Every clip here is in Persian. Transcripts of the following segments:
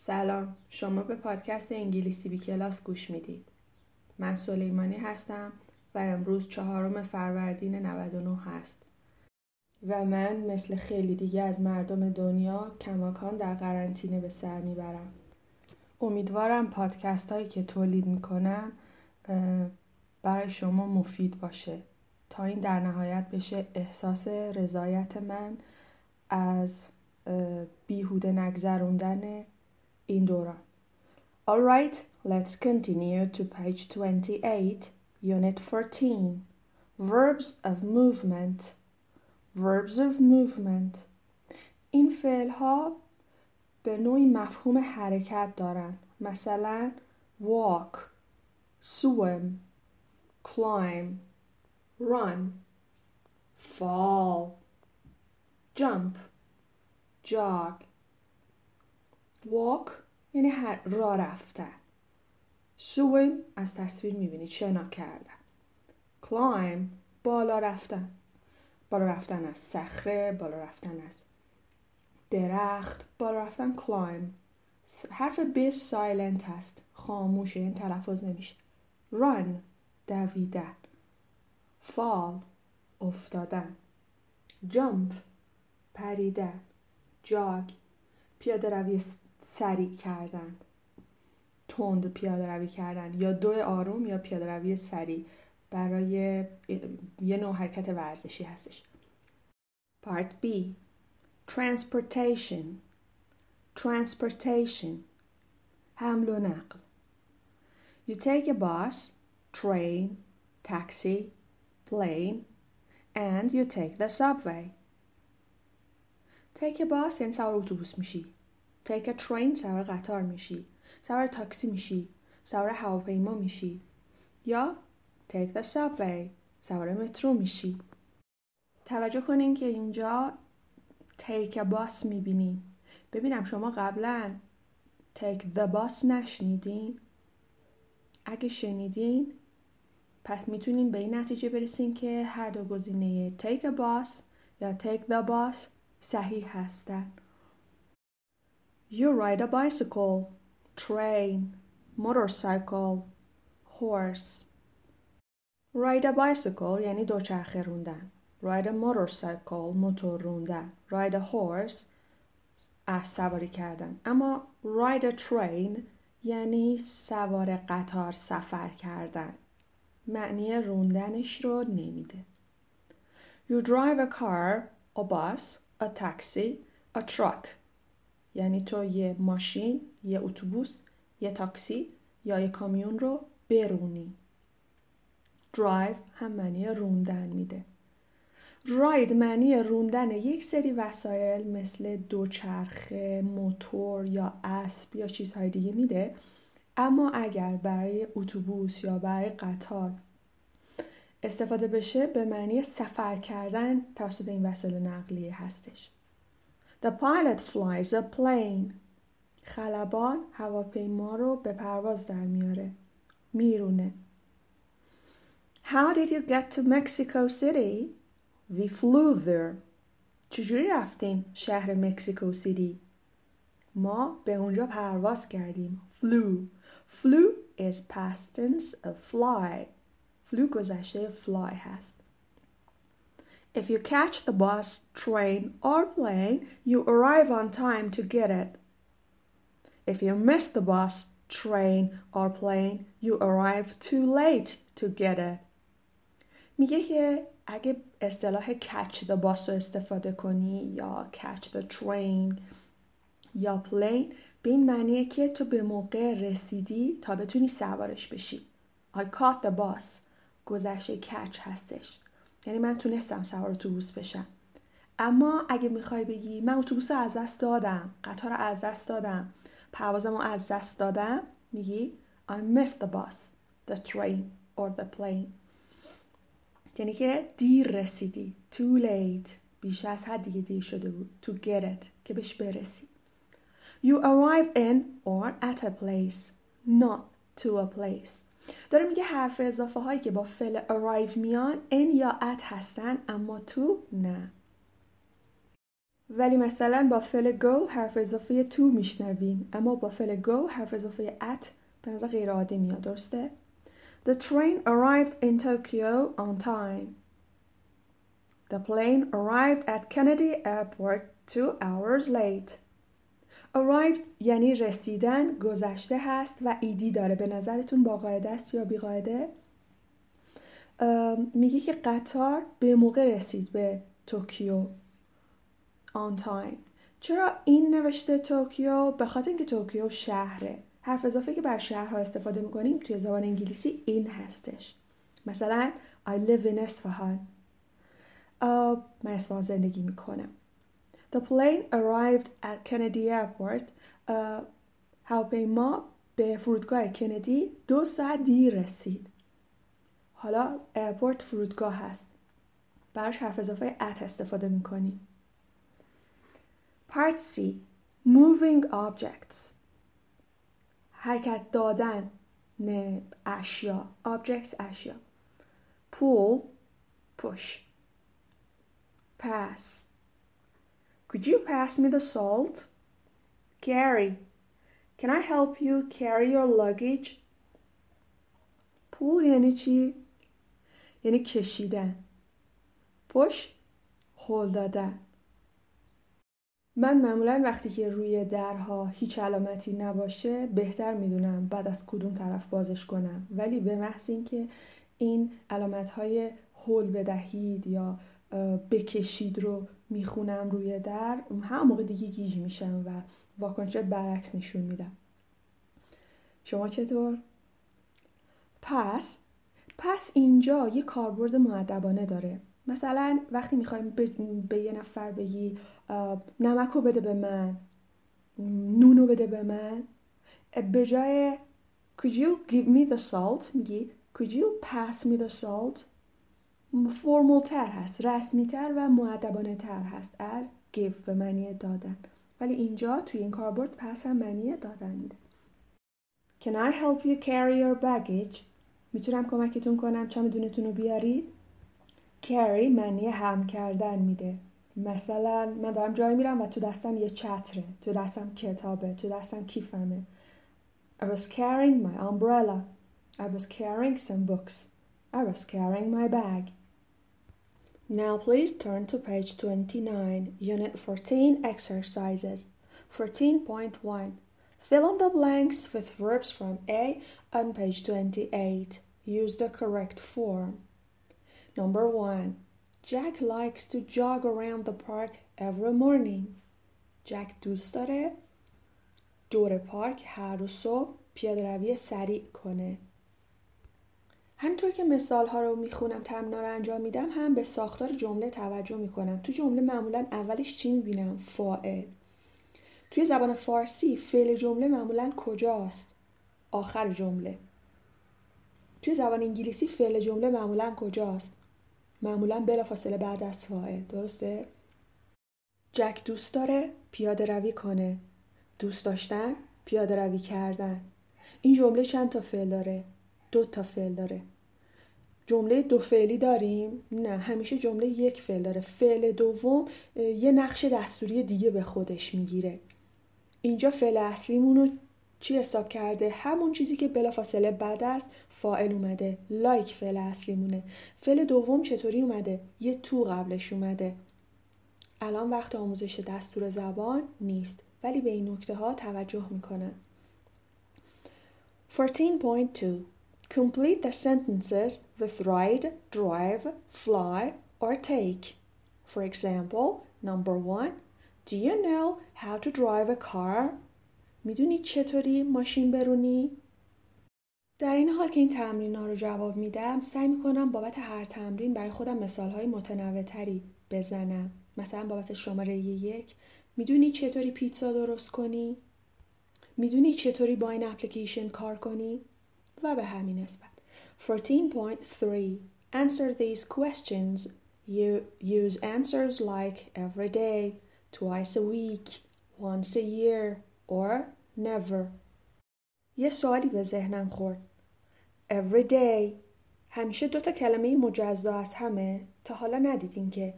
سلام. شما به پادکست انگلیسی بی کلاس گوش می‌دید. من سلیمانی هستم و امروز چهارم فروردین 99 هست. و من مثل خیلی دیگه از مردم دنیا کماکان در قرنطینه به سر می‌برم. امیدوارم پادکست هایی که تولید می‌کنم برای شما مفید باشه. تا این در نهایت بشه احساس رضایت من از بیهوده نگذروندن این دوران Alright, let's continue to page 28, unit 14. Verbs of movement. Verbs of movement. این فعل ها به نوعی مفهوم حرکت دارند. مثلا walk, swim, climb, run, fall, jump, jog. Walk یعنی را رفتن. Swim از تصویر می‌بینید شنا کردن. Climb بالا رفتن. بالا رفتن از صخره بالا رفتن از درخت بالا رفتن climb. حرف ب سایلنت هست. خاموشه این تلفظ نمیشه. Run دویدن. Fall افتادن. Jump پریدن. جاگ پیاده روی سریع کردن. تند پیاده روی کردن. یا دو آروم یا پیاده روی سریع. برای یه نوع حرکت ورزشی هستش. Part B Transportation Transportation حمل و نقل. You take a bus, train, taxi, plane and you take the subway. Take a bus یعنی سوار اتوبوس میشی. A train سوار قطار میشی. سوار تاکسی میشی. سوار هواپیما میشی. یا take the subway سوار مترو میشی. توجه کنین که اینجا a bus می‌بینین. ببینم شما قبلا take the bus نشنیدین؟ اگه شنیدین پس می‌تونین به این نتیجه برسین که هر دو گزینه take a bus یا take the bus صحیح هستن. You ride a bicycle, train, motorcycle, horse. Ride a bicycle یعنی دوچرخه روندن. Ride a motorcycle موتور روندن. Ride a horse از سواری کردن. اما ride a train یعنی سوار قطار سفر کردن. معنی روندنش رو نمیده. You drive a car, a bus, a taxi, a truck. یعنی تو یه ماشین، یه اتوبوس، یه تاکسی یا یه کامیون رو برونی. drive هم معنی روندن میده. راید معنی روندن یک سری وسایل مثل دوچرخه، موتور یا اسب یا چیزهای دیگه میده اما اگر برای اتوبوس یا برای قطار استفاده بشه به معنی سفر کردن توسط این وسایل نقلیه هستش. The pilot flies a plane. خلبان هواپیما رو به پرواز در میاره. میرونه. How did you get to Mexico City? We flew there. چجوری رفتین شهر مکسیکو سیتی؟ ما به اونجا پرواز کردیم. Flew. Flew is past tense of fly. Flew گذشته fly هست. If you catch the bus, train, or plane, you arrive on time to get it. If you miss the bus, train, or plane, you arrive too late to get it. میگه که اگه اصطلاح catch the bus رو استفاده کنی یا catch the train یا plane به این معنیه که تو به موقع رسیدی تا بتونی سوارش بشی. I caught the bus. گذشته catch هستش. یعنی من تونستم سوار اتوبوس بشم. اما اگه می‌خوای بگی من اتوبوس از دست دادم، قطار رو از دست دادم، پروازم رو از دست دادم، میگی I missed the bus, the train or the plane. یعنی که دیر رسیدی too late بیش از حد دیگه دیر شده بود to get it که بهش برسی you arrive in or at a place not to a place داره میگه حرف اضافه هایی که با فعل arrive میان in یا at هستن اما to نه ولی مثلا با فعل go حرف اضافه تو میشنوین اما با فعل go حرف اضافه at به نظر غیر عادی میاد درسته The train arrived in Tokyo on time. The plane arrived at Kennedy Airport two hours late. Arrived یعنی رسیدن گذشته هست و ایدی داره. به نظرتون با قاعده است یا بی قاعده میگه که قطار به موقع رسید به توکیو. On time. چرا این نوشته توکیو؟ به خاطر اینکه توکیو شهره. حرف اضافه که برا شهرها استفاده می‌کنیم توی زبان انگلیسی in هستش. مثلا I live in اصفهان من اصفهان زندگی می‌کنم. The plane arrived at Kennedy Airport. هواپیما به فرودگاه کندی دو ساعت دیر رسید. حالا airport فرودگاه هست. براش حرف اضافه at استفاده می‌کنی. Part C Moving objects حرکت دادن اشیا objects اشیا pull push pass Could you pass me the salt? Carry. Can I help you carry your luggage? Pull یعنی چی؟ یعنی کشیدن. push هل دادن. من معمولا وقتی که روی درها هیچ علامتی نباشه بهتر می‌دونم بعد از کدوم طرف بازش کنم ولی به محض اینکه این علامت های هل بدهید یا بکشید رو می‌خونم روی در هم موقع دیگه گیج میشم و واکنش برعکس نشون میدم. شما چطور؟ پس پس اینجا یه کاربرد معدبانه داره. مثلا وقتی می‌خوایم به, یه نفر بگی نمکو بده به من نونو بده به من به جای could you give me the salt میگی could you pass me the salt فرمول تر هست رسمی تر و معدبانه تر هست از give به معنی دادن. ولی اینجا توی این کاربرد پس هم معنی دادن میده Can I help you carry your baggage? می‌تونم کمکتون کنم چمدونتون رو بیارید؟ carry معنی هم کردن میده. مثلا من دارم جایی میرم و تو دستم یه چتره تو دستم کتابه تو دستم کیفمه. I was carrying my umbrella. I was carrying some books. I was carrying my bag. Now please turn to page 29, Unit 14 Exercises. 14.1 Fill in the blanks with verbs from A on page 28. Use the correct form. Number 1. Jack likes to jog around the park every morning. Jack دوست داره دور پارک هر روز صبح پیاده روی سریع کنه. همینطور که مثال ها رو می‌خونم تمنا رو انجام میدم هم به ساختار جمله توجه می‌کنم. تو جمله معمولا اولش چی می‌بینم؟ فاعل. توی زبان فارسی فعل جمله معمولا کجاست؟ آخر جمله. توی زبان انگلیسی فعل جمله معمولا کجاست؟ معمولا بلافاصله بعد از فاعل. درسته؟ جک دوست داره پیاده روی کنه. دوست داشتن پیاده روی کردن. این جمله چند تا فعل داره؟ دو تا فعل داره. جمله دو فعلی داریم؟ نه همیشه جمله یک فعل داره. فعل دوم یه نقش دستوری دیگه به خودش می‌گیره. اینجا فعل اصلیمون رو چی حساب کرده؟ همون چیزی که بلافاصله بعد از فاعل اومده. لایک فعل اصلیمونه. فعل دوم چطوری اومده؟ یه تو قبلش اومده. الان وقت آموزش دستور زبان نیست ولی به این نکته ها توجه می‌کنن 14.2 Complete the sentences with ride, drive, fly, or take. For example, number one, Do you know how to drive a car? می‌دونی چطوری ماشین برونی؟ در این حال که این تمرین ها رو جواب میدم سعی می‌کنم بابت هر تمرین برای خودم مثال های متنوع تری بزنم مثلا بابت شماره یک می‌دونی چطوری پیتزا درست کنی؟ می‌دونی چطوری با این اپلیکیشن کار کنی؟ و به همین نسبت 14.3 Answer these questions. You use answers like every day, twice a week, once a year or never. یه سوالی به ذهنم خورد. Every day همیشه دو تا کلمه مجزا از همه تا حالا ندیدین که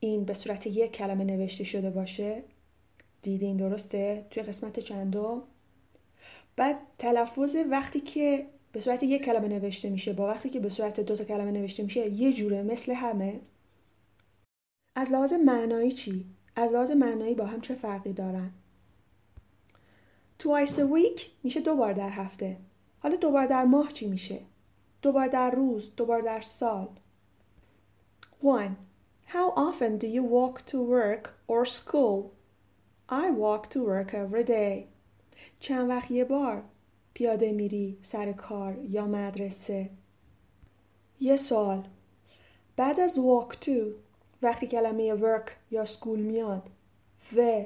این به صورت یک کلمه نوشته شده باشه دیدین درسته توی قسمت چندم بعد تلفظ وقتی که به صورت یک کلمه نوشته میشه با وقتی که به صورت دو تا کلمه نوشته میشه یه جوره مثل همه. از لحاظ معنایی چی؟ از لحاظ معنایی با هم چه فرقی دارن؟ Twice a week میشه دو بار در هفته. حالا دو بار در ماه چی میشه؟ دو بار در روز دو بار در سال. One. How often do you walk to work or school? I walk to work every day. چند وقت یه بار پیاده میری سر کار یا مدرسه؟ یه سوال. بعد از walk to وقتی کلمه work یا school میاد و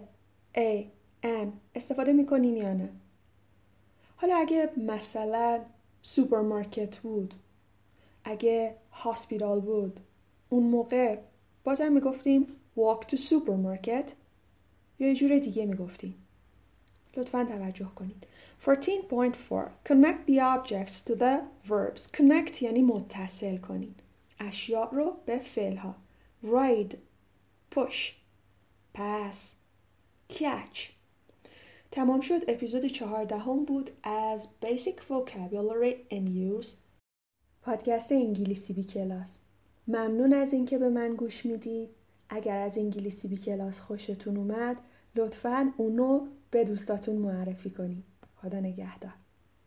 an استفاده می‌کنیم یا نه؟ حالا اگه مثلا سوپرمارکت بود اگه hospital بود اون موقع بازم می‌گفتیم walk to supermarket یا یه جور دیگه می‌گفتیم؟ لطفا توجه کنید. 14.4 Connect the objects to the verbs. Connect یعنی متصل کنید. اشیاء رو به فعل ها ride. Push. Pass. Catch. تمام شد. اپیزود چهاردهم بود از Basic Vocabulary in Use. پادکست انگلیسی بی کلاس. ممنون از اینکه به من گوش می‌دید. اگر از انگلیسی بی کلاس خوشتون اومد لطفا اونو به دوستاتون معرفی کنید خدا نگهدار.